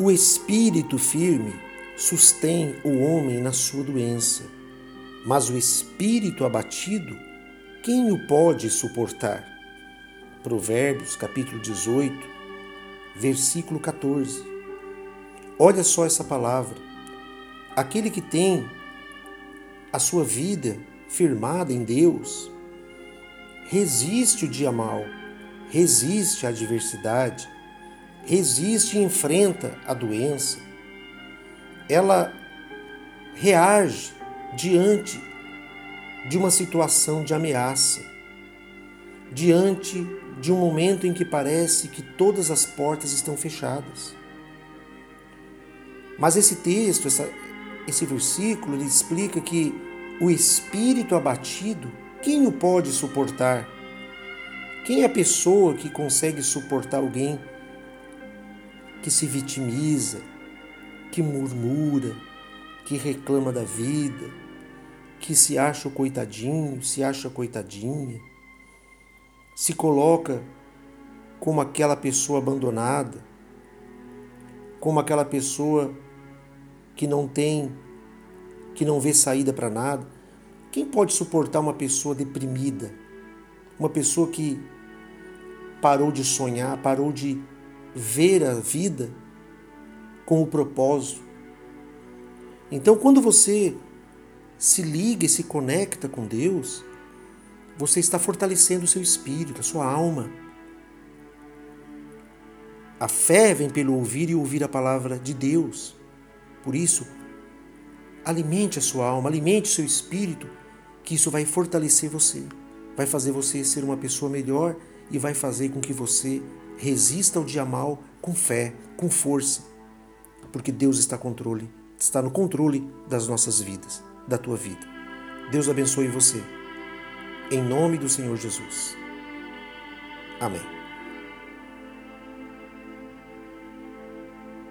O espírito firme sustém o homem na sua doença, mas o espírito abatido, quem o pode suportar? Provérbios, capítulo 18, versículo 14. Olha só essa palavra. Aquele que tem a sua vida firmada em Deus, resiste o dia mal, resiste à adversidade, resiste e enfrenta a doença. Ela reage diante de uma situação de ameaça, diante de um momento em que parece que todas as portas estão fechadas. Mas esse texto, essa, esse versículo, ele explica que o espírito abatido, quem o pode suportar? Quem é a pessoa que consegue suportar alguém que se vitimiza, que murmura, que reclama da vida, que se acha o coitadinho, se acha coitadinha, se coloca como aquela pessoa abandonada, como aquela pessoa que não tem, que não vê saída para nada. Quem pode suportar uma pessoa deprimida? Uma pessoa que parou de sonhar, parou de ver a vida com o propósito. Então, quando você se liga e se conecta com Deus, você está fortalecendo o seu espírito, a sua alma. A fé vem pelo ouvir e ouvir a palavra de Deus. Por isso, alimente a sua alma, alimente o seu espírito, que isso vai fortalecer você, vai fazer você ser uma pessoa melhor e vai fazer com que você resista ao dia mal com fé, com força, porque Deus está controle, está no controle das nossas vidas, da tua vida. Deus abençoe você. Em nome do Senhor Jesus. Amém.